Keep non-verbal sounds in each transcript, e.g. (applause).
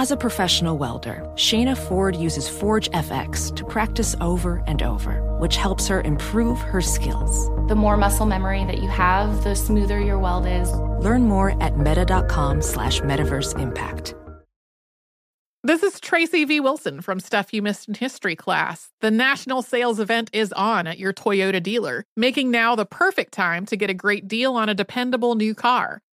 As a professional welder, Shayna Ford uses Forge FX to practice over and over, which helps her improve her skills. The more muscle memory that you have, the smoother your weld is. Learn more at meta.com slash metaverse impact. This is Tracy V. Wilson from Stuff You Missed in History class. The national sales event is on at your Toyota dealer, making now the perfect time to get a great deal on a dependable new car.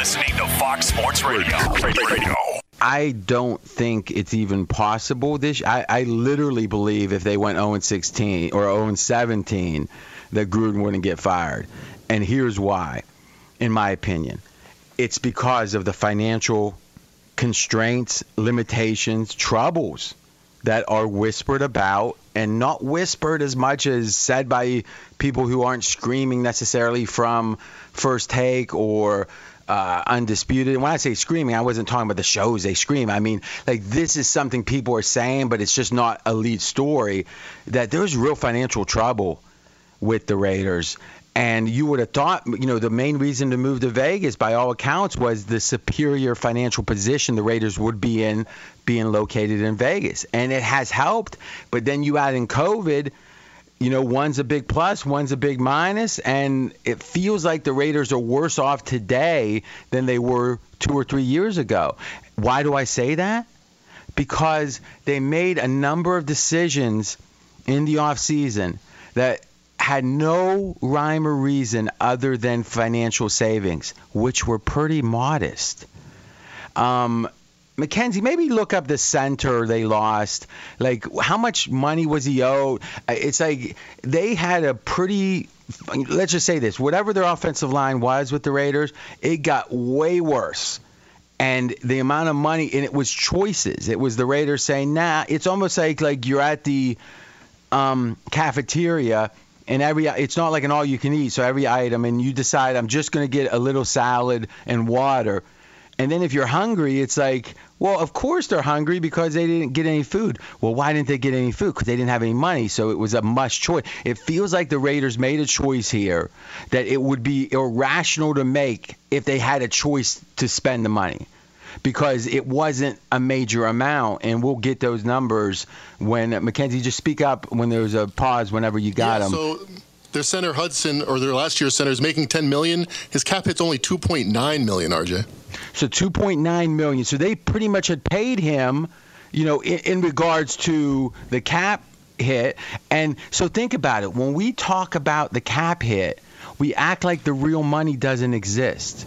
Listening to Fox Sports Radio. Radio. I don't think it's even possible. This I, I literally believe if they went 0 16 or 0 17, that Gruden wouldn't get fired. And here's why, in my opinion, it's because of the financial constraints, limitations, troubles that are whispered about and not whispered as much as said by people who aren't screaming necessarily from first take or uh, undisputed. And when I say screaming, I wasn't talking about the shows they scream. I mean, like this is something people are saying, but it's just not a lead story. That there's real financial trouble with the Raiders. And you would have thought, you know, the main reason to move to Vegas, by all accounts, was the superior financial position the Raiders would be in being located in Vegas. And it has helped. But then you add in COVID, you know, one's a big plus, one's a big minus, and it feels like the Raiders are worse off today than they were two or three years ago. Why do I say that? Because they made a number of decisions in the offseason that had no rhyme or reason other than financial savings, which were pretty modest. Um, Mackenzie, maybe look up the center they lost. Like, how much money was he owed? Uh, It's like they had a pretty. Let's just say this: whatever their offensive line was with the Raiders, it got way worse. And the amount of money, and it was choices. It was the Raiders saying, "Nah." It's almost like like you're at the um, cafeteria and every it's not like an all you can eat so every item and you decide i'm just going to get a little salad and water and then if you're hungry it's like well of course they're hungry because they didn't get any food well why didn't they get any food because they didn't have any money so it was a must choice it feels like the raiders made a choice here that it would be irrational to make if they had a choice to spend the money because it wasn't a major amount, and we'll get those numbers when Mackenzie just speak up when there's a pause whenever you got yeah, them. So their center Hudson or their last year's center is making 10 million. His cap hit's only 2.9 million. RJ. So 2.9 million. So they pretty much had paid him, you know, in, in regards to the cap hit. And so think about it. When we talk about the cap hit, we act like the real money doesn't exist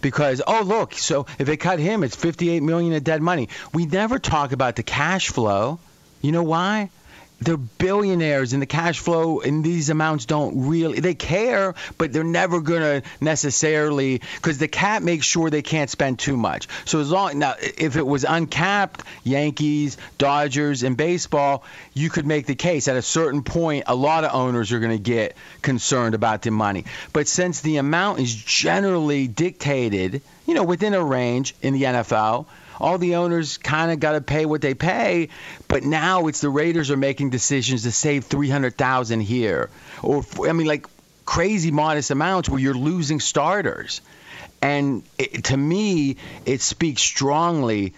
because oh look so if they cut him it's 58 million of dead money we never talk about the cash flow you know why they're billionaires and the cash flow and these amounts don't really they care but they're never going to necessarily because the cap makes sure they can't spend too much. So as long now if it was uncapped yankees dodgers and baseball you could make the case. At a certain point a lot of owners are going to get concerned about the money. But since the amount is generally dictated you know within a range in the nfl all the owners kind of got to pay what they pay, but now it's the Raiders are making decisions to save 300,000 here or I mean like crazy modest amounts where you're losing starters. And it, to me, it speaks strongly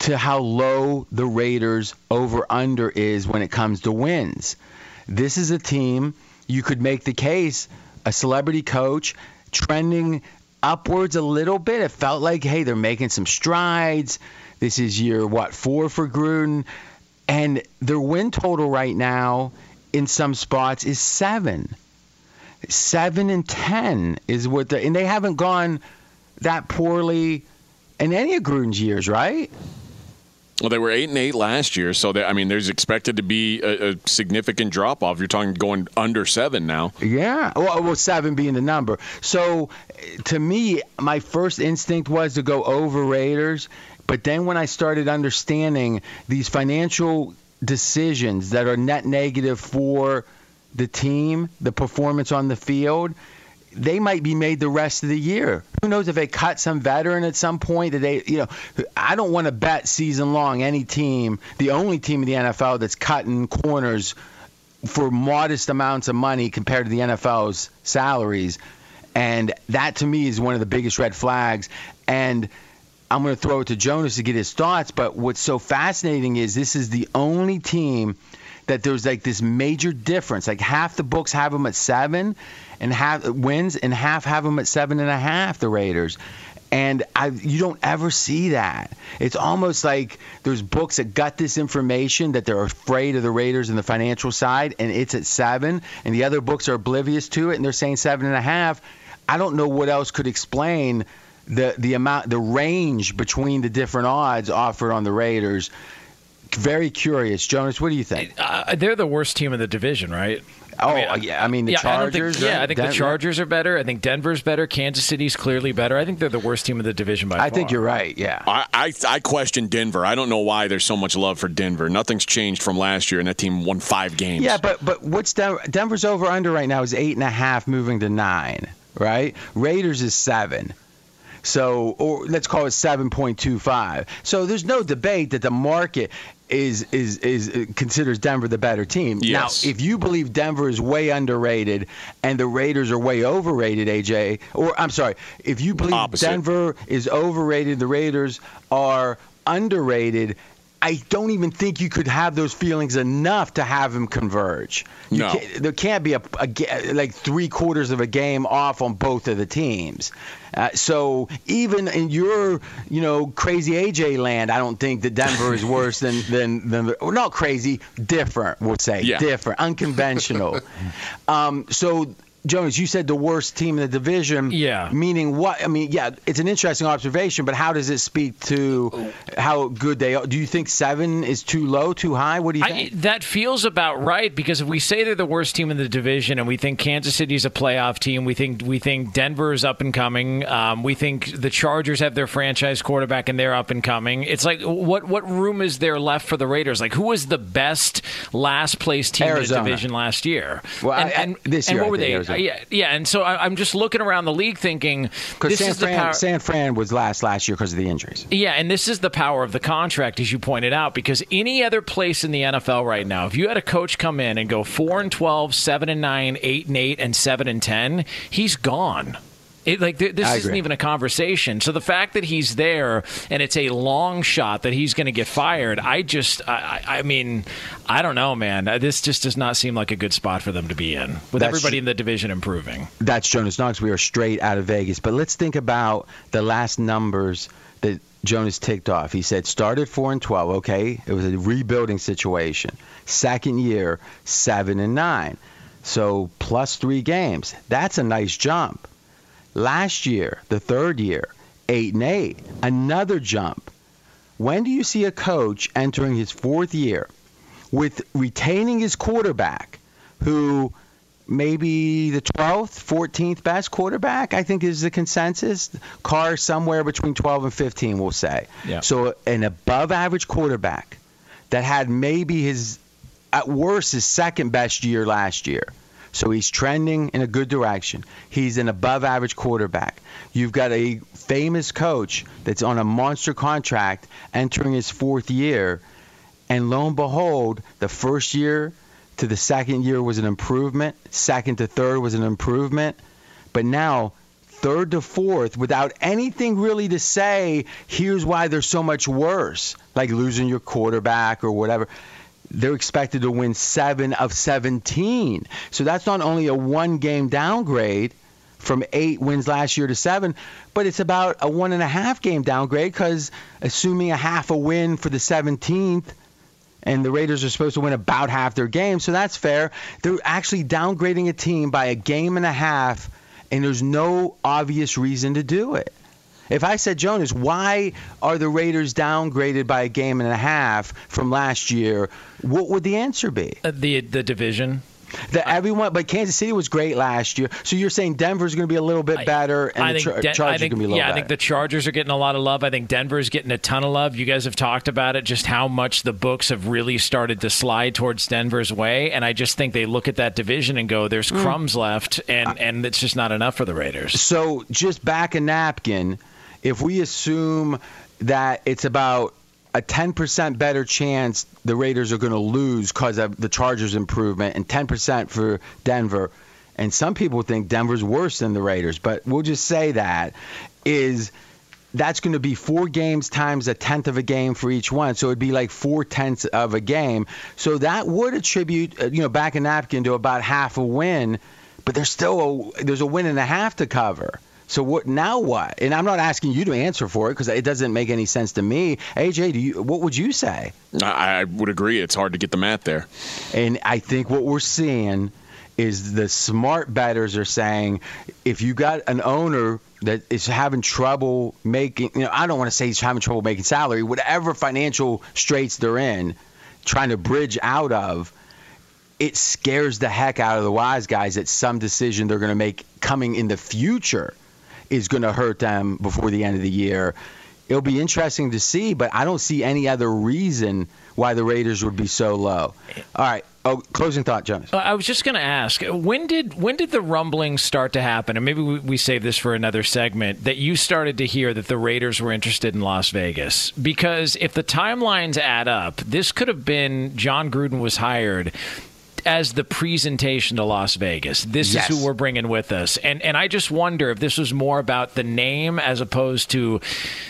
to how low the Raiders over under is when it comes to wins. This is a team you could make the case a celebrity coach trending upwards a little bit. It felt like, hey, they're making some strides. This is year, what, four for Gruden? And their win total right now in some spots is seven. Seven and ten is what the, and they haven't gone that poorly in any of Gruden's years, right? Well, they were eight and eight last year, so I mean, there's expected to be a, a significant drop off. You're talking going under seven now. Yeah, well, well, seven being the number. So, to me, my first instinct was to go over Raiders, but then when I started understanding these financial decisions that are net negative for the team, the performance on the field, they might be made the rest of the year. Who knows if they cut some veteran at some point that they, you know, I don't want to bet season long any team, the only team in the NFL that's cutting corners for modest amounts of money compared to the NFL's salaries. And that to me is one of the biggest red flags. And I'm going to throw it to Jonas to get his thoughts. But what's so fascinating is this is the only team that there's like this major difference. Like half the books have them at seven, and half wins, and half have them at seven and a half. The Raiders. And I, you don't ever see that. It's almost like there's books that got this information that they're afraid of the Raiders and the financial side, and it's at seven, and the other books are oblivious to it, and they're saying seven and a half. I don't know what else could explain the the amount, the range between the different odds offered on the Raiders. Very curious, Jonas. What do you think? Uh, they're the worst team in the division, right? Oh I mean, yeah, I mean the yeah, Chargers. I think, yeah, I think Denver. the Chargers are better. I think Denver's better. Kansas City's clearly better. I think they're the worst team in the division by I far. I think you're right. Yeah. I, I I question Denver. I don't know why there's so much love for Denver. Nothing's changed from last year, and that team won five games. Yeah, but but what's Denver? Denver's over under right now is eight and a half, moving to nine. Right. Raiders is seven. So, or let's call it 7.25. So there's no debate that the market is is is uh, considers Denver the better team. Yes. Now, if you believe Denver is way underrated and the Raiders are way overrated, AJ, or I'm sorry, if you believe Opposite. Denver is overrated, the Raiders are underrated. I don't even think you could have those feelings enough to have them converge. You No. can't, there can't be a, a like three quarters of a game off on both of the teams. Uh, so even in your, you know, crazy AJ land, I don't think that Denver is worse than (laughs) than than or not crazy, different. We'll say Yeah. different, unconventional. (laughs) um, so. Jonas, you said the worst team in the division. Yeah. Meaning what? I mean, yeah, it's an interesting observation, but how does it speak to how good they are? Do you think seven is too low, too high? What do you I, think? that feels about right because if we say they're the worst team in the division, and we think Kansas City is a playoff team, we think we think Denver is up and coming, um, we think the Chargers have their franchise quarterback and they're up and coming. It's like what what room is there left for the Raiders? Like who was the best last place team Arizona. in the division last year? Well, and, and, I- this and year, what I were they? Arizona. Yeah, yeah. And so I, I'm just looking around the league thinking Because this San, is the Fran, power. San Fran was last last year because of the injuries. Yeah, and this is the power of the contract, as you pointed out, because any other place in the NFL right now, if you had a coach come in and go four and 12, 7 and 9, 8 and 8, and 7 and 10, he's gone. It, like th- this I isn't agree. even a conversation. So the fact that he's there and it's a long shot that he's going to get fired, I just, I, I mean, I don't know, man. This just does not seem like a good spot for them to be in, with That's everybody in the division improving. That's Jonas Knox. We are straight out of Vegas. But let's think about the last numbers that Jonas ticked off. He said started four and twelve. Okay, it was a rebuilding situation. Second year, seven and nine. So plus three games. That's a nice jump. Last year, the third year, eight and eight. Another jump. When do you see a coach entering his fourth year with retaining his quarterback, who maybe the 12th, 14th best quarterback, I think is the consensus. Carr somewhere between 12 and 15, we'll say. Yeah. So an above average quarterback that had maybe his, at worst, his second best year last year. So he's trending in a good direction. He's an above average quarterback. You've got a famous coach that's on a monster contract entering his fourth year. And lo and behold, the first year to the second year was an improvement, second to third was an improvement. But now, third to fourth, without anything really to say, here's why they're so much worse, like losing your quarterback or whatever they're expected to win seven of 17. So that's not only a one game downgrade from eight wins last year to seven, but it's about a one and a half game downgrade because assuming a half a win for the 17th, and the Raiders are supposed to win about half their games, so that's fair. They're actually downgrading a team by a game and a half, and there's no obvious reason to do it. If I said, Jonas, why are the Raiders downgraded by a game and a half from last year? What would the answer be? Uh, the the division. That everyone, but Kansas City was great last year. So you're saying Denver's going to be a little bit better, and I the Char- Den- Chargers think, are going to be a little yeah, better. I think the Chargers are getting a lot of love. I think Denver's getting a ton of love. You guys have talked about it, just how much the books have really started to slide towards Denver's way, and I just think they look at that division and go, "There's Mm. crumbs left," and and it's just not enough for the Raiders. So just back a napkin. If we assume that it's about a 10% better chance the Raiders are going to lose because of the Chargers' improvement, and 10% for Denver. And some people think Denver's worse than the Raiders, but we'll just say that is that's going to be four games times a tenth of a game for each one. So it'd be like four tenths of a game. So that would attribute, uh, you know, back a napkin to about half a win, but there's still a, there's a win and a half to cover. So what now? What? And I'm not asking you to answer for it because it doesn't make any sense to me. AJ, do you? What would you say? I, I would agree. It's hard to get the math there. And I think what we're seeing is the smart bettors are saying if you got an owner that is having trouble making, you know, I don't want to say he's having trouble making salary, whatever financial straits they're in, trying to bridge out of, it scares the heck out of the wise guys that some decision they're going to make coming in the future is going to hurt them before the end of the year. It'll be interesting to see, but I don't see any other reason why the Raiders would be so low. All right. Oh, closing thought, Jonas. Uh, I was just going to ask when did when did the rumblings start to happen? And maybe we, we save this for another segment. That you started to hear that the Raiders were interested in Las Vegas because if the timelines add up, this could have been Jon Gruden was hired as the presentation to Las Vegas. This Yes. is who we're bringing with us. And and I just wonder if this was more about the name as opposed to,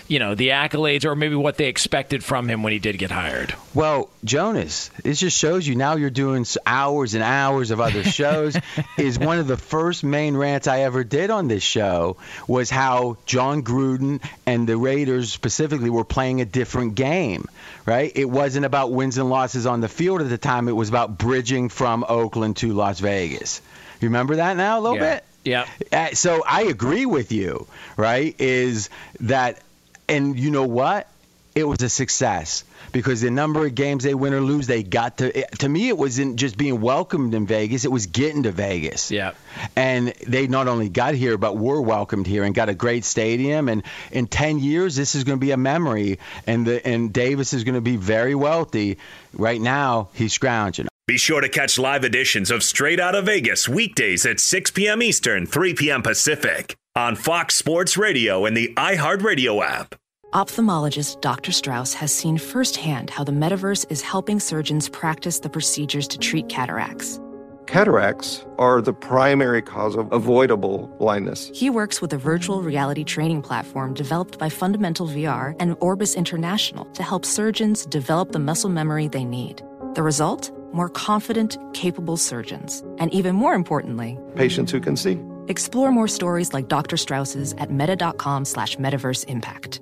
you know, the accolades or maybe what they expected from him when he did get hired. Well, Jonas, this just shows you now you're doing hours and hours of other shows. (laughs) is one of the first main rants I ever did on this show was how Jon Gruden and the Raiders specifically were playing a different game, right? It wasn't about wins and losses on the field at the time. It was about bridging from Oakland to Las Vegas. You remember that now a little Yeah. bit? Yeah. Uh, so I agree with you, right? Is that, and you know what? It was a success because the number of games they win or lose, they got to. It, to me, it wasn't just being welcomed in Vegas; it was getting to Vegas. Yeah. And they not only got here, but were welcomed here and got a great stadium. And in 10 years, this is going to be a memory. And the and Davis is going to be very wealthy. Right now, he's scrounging. Be sure to catch live editions of Straight Out of Vegas weekdays at 6 p.m. Eastern, 3 p.m. Pacific on Fox Sports Radio and the iHeartRadio app. Ophthalmologist Dr. Strauss has seen firsthand how the metaverse is helping surgeons practice the procedures to treat cataracts. Cataracts are the primary cause of avoidable blindness. He works with a virtual reality training platform developed by Fundamental VR and Orbis International to help surgeons develop the muscle memory they need. The result? More confident, capable surgeons. And even more importantly, Patients who can see. explore more stories like Dr. Strauss's at meta.com slash metaverse impact.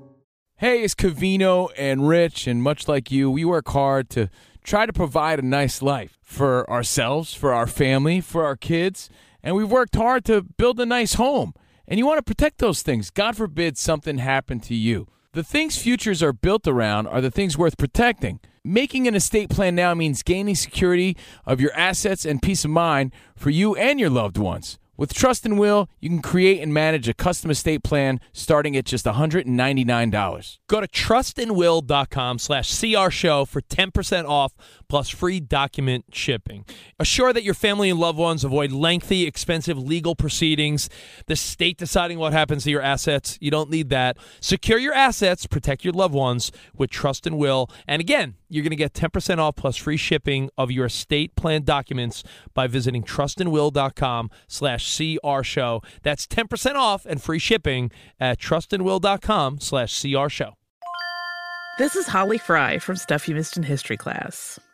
Hey, it's Covino and Rich, and much like you, we work hard to try to provide a nice life for ourselves, for our family, for our kids, and we've worked hard to build a nice home. And you want to protect those things. God forbid something happened to you. The things futures are built around are the things worth protecting. Making an estate plan now means gaining security of your assets and peace of mind for you and your loved ones. With Trust and Will, you can create and manage a custom estate plan starting at just $199. Go to trustandwill.com slash CR show for 10% off plus free document shipping. Assure that your family and loved ones avoid lengthy, expensive legal proceedings, the state deciding what happens to your assets. You don't need that. Secure your assets, protect your loved ones with Trust and Will. And again, you're going to get 10% off plus free shipping of your estate plan documents by visiting trustandwill.com slash CR show. That's 10% off and free shipping at trustandwill.com slash CR show. This is Holly Fry from Stuff You Missed in History class.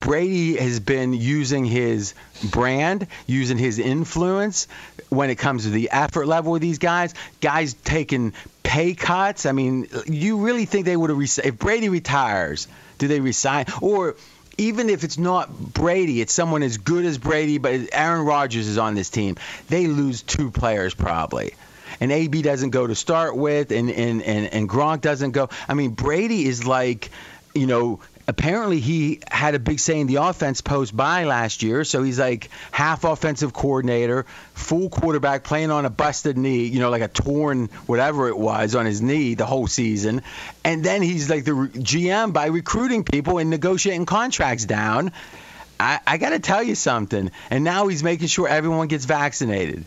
Brady has been using his brand, using his influence when it comes to the effort level of these guys. Guys taking pay cuts. I mean, you really think they would have if Brady retires? Do they resign or? Even if it's not Brady, it's someone as good as Brady, but Aaron Rodgers is on this team. They lose two players probably and AB doesn't go to start with, and and and, and Gronk doesn't go. I mean, Brady is like, you know, apparently he had a big say in the offense post by last year. So he's like half offensive coordinator, full quarterback, playing on a busted knee, you know, like a torn whatever it was on his knee the whole season. And then he's like the GM by recruiting people and negotiating contracts down. I, I got to tell you something. And now he's making sure everyone gets vaccinated.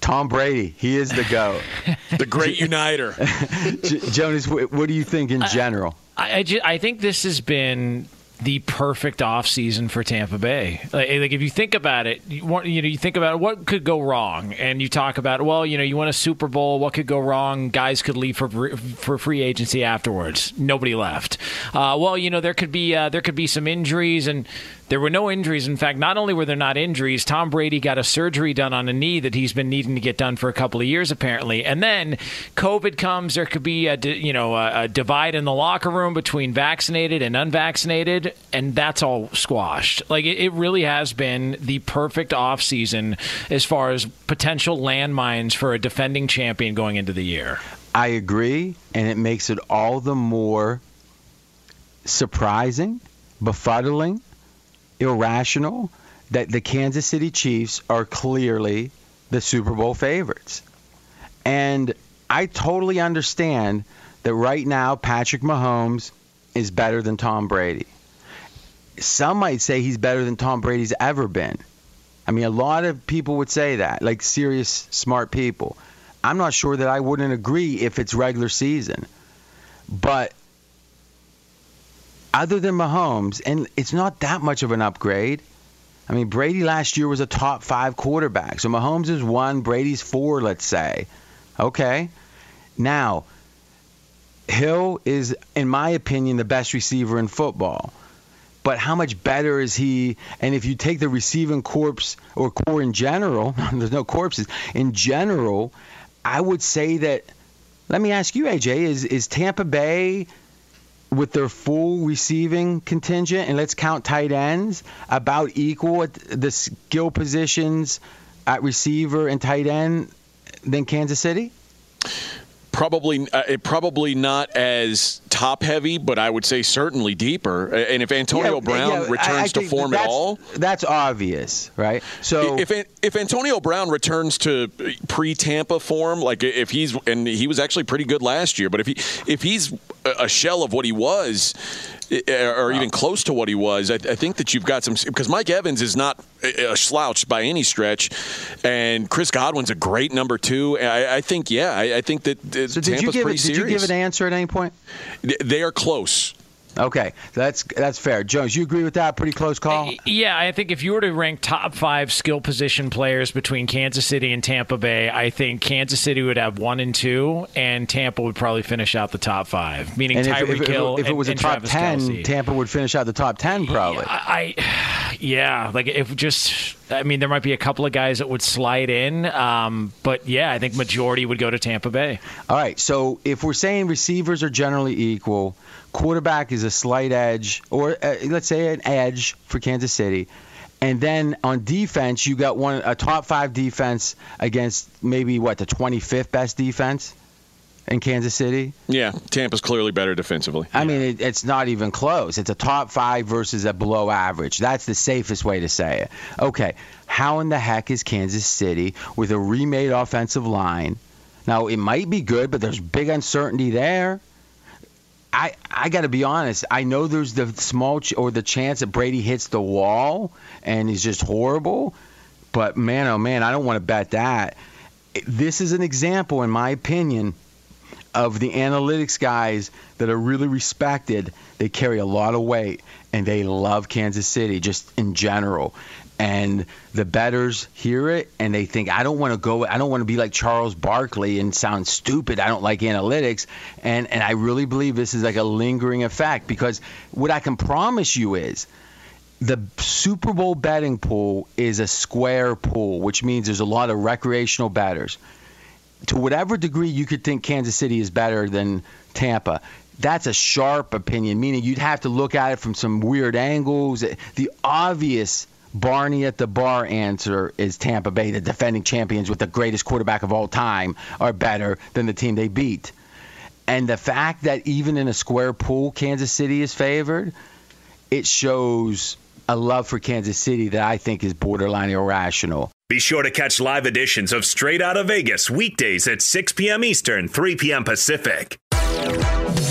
Tom Brady, he is the GOAT. (laughs) the great uniter. (laughs) Jonas, what do you think in general? I, I, I think this has been the perfect off season for Tampa Bay. Like, like, if you think about it, you, want, you know, you think about what could go wrong, and you talk about, well, you know, you won a Super Bowl. What could go wrong? Guys could leave for for free agency afterwards. Nobody left. Uh, well, you know, there could be uh, there could be some injuries, and there were no injuries. In fact, not only were there not injuries, Tom Brady got a surgery done on a knee that he's been needing to get done for a couple of years, apparently. And then COVID comes. There could be a you know a, divide in the locker room between vaccinated and unvaccinated, and that's all squashed. Like it really has been the perfect off season as far as potential landmines for a defending champion going into the year. I agree, and it makes it all the more surprising, befuddling irrational that the Kansas City Chiefs are clearly the Super Bowl favorites. And I totally understand that right now Patrick Mahomes is better than Tom Brady. Some might say he's better than Tom Brady's ever been. I mean, a lot of people would say that, like serious, smart people. I'm not sure that I wouldn't agree if it's regular season. But other than Mahomes, and it's not that much of an upgrade. I mean, Brady last year was a top five quarterback. So Mahomes is one, Brady's four, let's say. Okay. Now, Hill is, in my opinion, the best receiver in football. But how much better is he? And if you take the receiving corpse or core in general, (laughs) there's no corpses in general. I would say that. Let me ask you, AJ, is is Tampa Bay with their full receiving contingent, and let's count tight ends, about equal at the skill positions at receiver and tight end than Kansas City? Probably, uh, probably not as top heavy, but I would say certainly deeper. And if Antonio Yeah, Brown yeah, returns I to form at all, that's obvious, right? So if if Antonio Brown returns to pre Tampa form, like if he's and he was actually pretty good last year, but if he if he's a shell of what he was, or even close to what he was, I, I think that you've got some because Mike Evans is not eh, eh, a slouch by any stretch, and Chris Godwin's a great number two. I, I think yeah, I, I think that So Tampa's did you give pretty it, did serious. you give an answer at any point? They are close. Okay, that's that's fair. Jones, you agree with that? Pretty close call. Yeah, I think if you were to rank top five skill position players between Kansas City and Tampa Bay, I think Kansas City would have one and two, and Tampa would probably finish out the top five, meaning And if, Tyreek if, if, if it and- was a top Travis ten, Kelce. Tampa would finish out the top ten probably. I, I- yeah, like if just, I mean, there might be a couple of guys that would slide in, um, but yeah, I think majority would go to Tampa Bay. All right, so if we're saying receivers are generally equal, quarterback is a slight edge, or uh, let's say an edge for Kansas City, and then on defense you got one a top five defense against maybe what the 25th best defense in Kansas City. Yeah, Tampa's clearly better defensively. I mean, it, it's not even close. It's a top five versus a below average. That's the safest way to say it. Okay, how in the heck is Kansas City with a remade offensive line? Now, it might be good, but there's big uncertainty there. I, I got to be honest. I know there's the small ch- or the chance that Brady hits the wall and he's just horrible, but man, oh man, I don't want to bet that. This is an example, in my opinion, of the analytics guys that are really respected. They carry a lot of weight and they love Kansas City just in general. And the betters hear it and they think, I don't want to go, I don't want to be like Charles Barkley and sound stupid. I don't like analytics. And, and I really believe this is like a lingering effect because what I can promise you is the Super Bowl betting pool is a square pool, which means there's a lot of recreational betters to whatever degree you could think Kansas City is better than Tampa, that's a sharp opinion, meaning you'd have to look at it from some weird angles. The obvious Barney at the bar answer is Tampa Bay, the defending champions with the greatest quarterback of all time, are better than the team they beat. And the fact that even in a square pool, Kansas City is favored, it shows a love for Kansas City that I think is borderline irrational. Be sure to catch live editions of Straight Out of Vegas weekdays at 6 p.m. Eastern, 3 p.m. Pacific.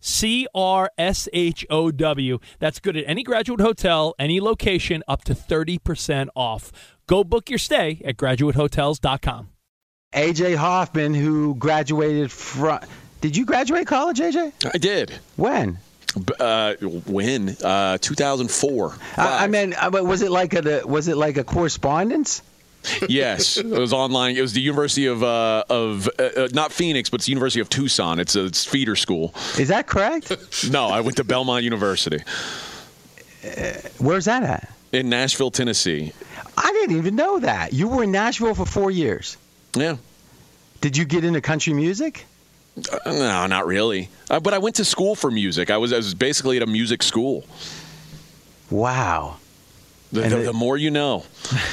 C R S H O W. That's good at any graduate hotel, any location, up to 30% off. Go book your stay at graduatehotels.com. AJ Hoffman, who graduated from. Did you graduate college, AJ? I did. When? Uh, when? Uh, 2004. I, I mean, uh, was it like a was it like a correspondence? Yes, it was online. It was the University of uh, of uh, uh, not Phoenix, but it's the University of Tucson. It's a it's feeder school. Is that correct? no, I went to Belmont University. Uh, where's that at? In Nashville, Tennessee. I didn't even know that. You were in Nashville for four years. Yeah. Did you get into country music? Uh, no, not really. Uh, but I went to school for music. I was I was basically at a music school. Wow. The, the, the, more you know.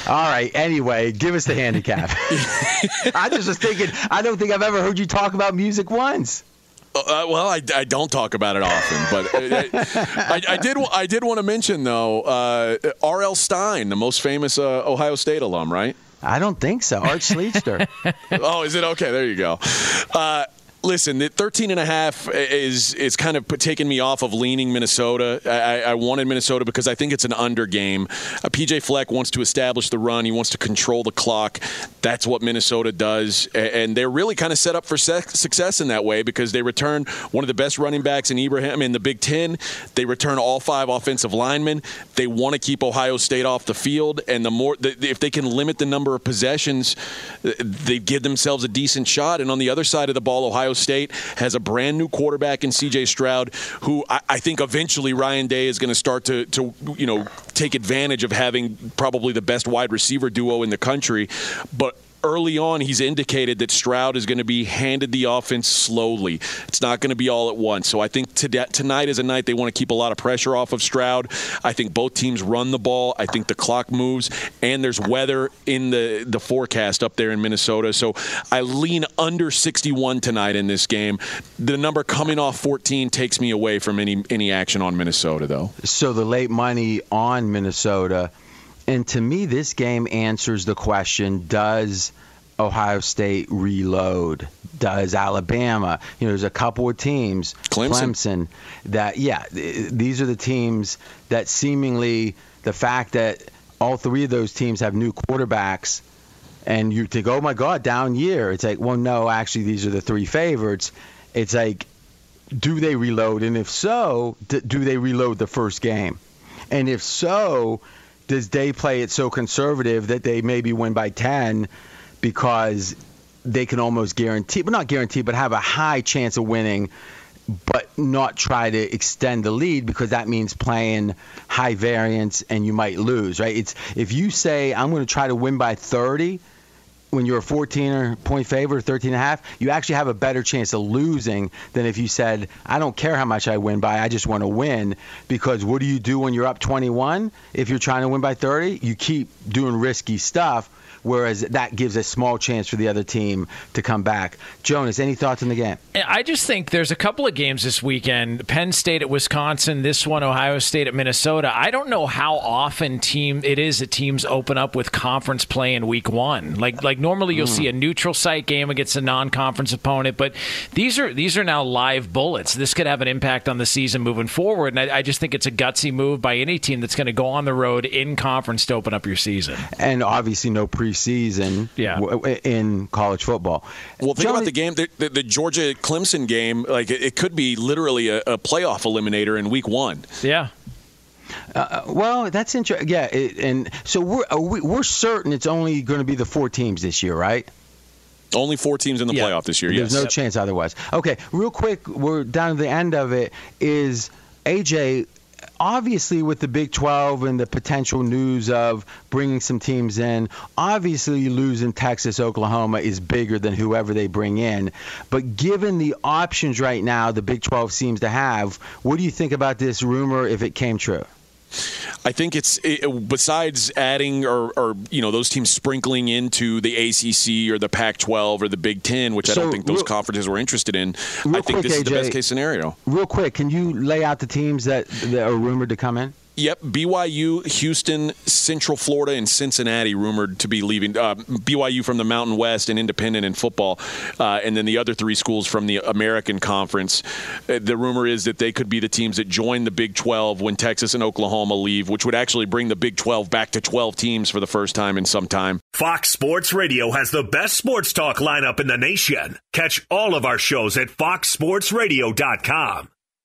All right. Anyway, give us the handicap. (laughs) (laughs) I just was thinking. I don't think I've ever heard you talk about music once. Uh, well, I, I don't talk about it often, but (laughs) I, I, did. I did want to mention though, uh, R.L. Stine, the most famous uh, Ohio State alum, right? I don't think so. Art Schlichter. oh, is it okay? There you go. Uh, listen, the 13 and a half is is kind of taking me off of leaning Minnesota. I, I wanted Minnesota because I think it's an under game. Uh, PJ Fleck wants to establish the run. He wants to control the clock. That's what Minnesota does, and they're really kind of set up for success in that way because they return one of the best running backs in Ibrahim in the Big Ten. They return all five offensive linemen. They want to keep Ohio State off the field, and the more if they can limit the number of possessions, they give themselves a decent shot. And on the other side of the ball, Ohio State has a brand new quarterback in C.J. Stroud, who I, I think eventually Ryan Day is going to start to, to, you know, take advantage of having probably the best wide receiver duo in the country. But early on, he's indicated that Stroud is going to be handed the offense slowly. It's not going to be all at once. So I think tonight is a night they want to keep a lot of pressure off of Stroud. I think both teams run the ball. I think the clock moves, and there's weather in the, the forecast up there in Minnesota. So I lean under 61 tonight in this game. The number coming off 14 takes me away from any any action on Minnesota, though. So the late money on Minnesota – and to me, this game answers the question does Ohio State reload? Does Alabama? You know, there's a couple of teams, Clemson, Clemson that, yeah, these are the teams that seemingly the fact that all three of those teams have new quarterbacks and you think, oh my God, down year. It's like, well, no, actually, these are the three favorites. It's like do they reload? And if so, d- do they reload the first game? And if so, does they play it so conservative that they maybe win by 10 because they can almost guarantee, but not guarantee, but have a high chance of winning, but not try to extend the lead because that means playing high variance and you might lose, right? It's if you say I'm going to try to win by 30 when you're a 14 or point favorite, 13 and a half, you actually have a better chance of losing than if you said, I don't care how much I win by, I just want to win. Because what do you do when you're up 21? If you're trying to win by 30, you keep doing risky stuff whereas that gives a small chance for the other team to come back. Jonas, any thoughts on the game? I just think there's a couple of games this weekend. Penn State at Wisconsin, this one Ohio State at Minnesota. I don't know how often team it is that teams open up with conference play in week 1. Like like normally you'll mm. see a neutral site game against a non-conference opponent, but these are these are now live bullets. This could have an impact on the season moving forward, and I, I just think it's a gutsy move by any team that's going to go on the road in conference to open up your season. And obviously no pre season yeah. w- in college football. Well, think Johnny, about the game, the, the, the Georgia Clemson game. Like it, it could be literally a, a, playoff eliminator in week one. Yeah. Uh, well, that's interesting. Yeah, it, and so we're we, we're certain it's only going to be the four teams this year, right? Only four teams in the yeah. playoff this year. There's yes. no yep. chance otherwise. Okay, real quick, we're down to the end of it. Is AJ obviously with the Big 12 and the potential news of bringing some teams in, obviously losing Texas, Oklahoma is bigger than whoever they bring in. But given the options right now the Big 12 seems to have, what do you think about this rumor if it came true? I think it's it, besides adding or, or, you know those teams sprinkling into the ACC or the Pac-12 or the Big Ten, which so I don't think those real, conferences were interested in. I think quick, this AJ, is the best case scenario. Real quick, can you lay out the teams that, that are rumored to come in? Yep, BYU, Houston, Central Florida, and Cincinnati rumored to be leaving. Uh, BYU from the Mountain West and Independent in football, uh, and then the other three schools from the American Conference. Uh, the rumor is that they could be the teams that join the Big 12 when Texas and Oklahoma leave, which would actually bring the Big 12 back to 12 teams for the first time in some time. Fox Sports Radio has the best sports talk lineup in the nation. Catch all of our shows at foxsportsradio.com.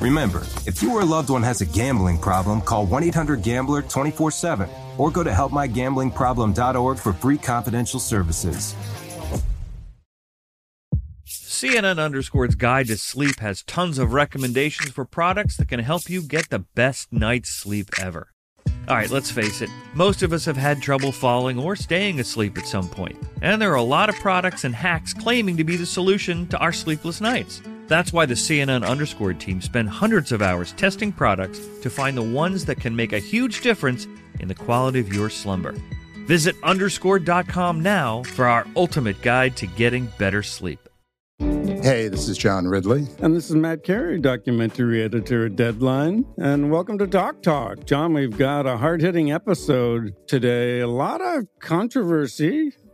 Remember, if you or a loved one has a gambling problem, call 1 800 Gambler 24 7 or go to helpmygamblingproblem.org for free confidential services. CNN Underscore's Guide to Sleep has tons of recommendations for products that can help you get the best night's sleep ever. All right, let's face it, most of us have had trouble falling or staying asleep at some point, and there are a lot of products and hacks claiming to be the solution to our sleepless nights. That's why the CNN Underscored team spend hundreds of hours testing products to find the ones that can make a huge difference in the quality of your slumber. Visit underscore.com now for our ultimate guide to getting better sleep. Hey, this is John Ridley. And this is Matt Carey, documentary editor at Deadline. And welcome to Doc Talk. John, we've got a hard hitting episode today. A lot of controversy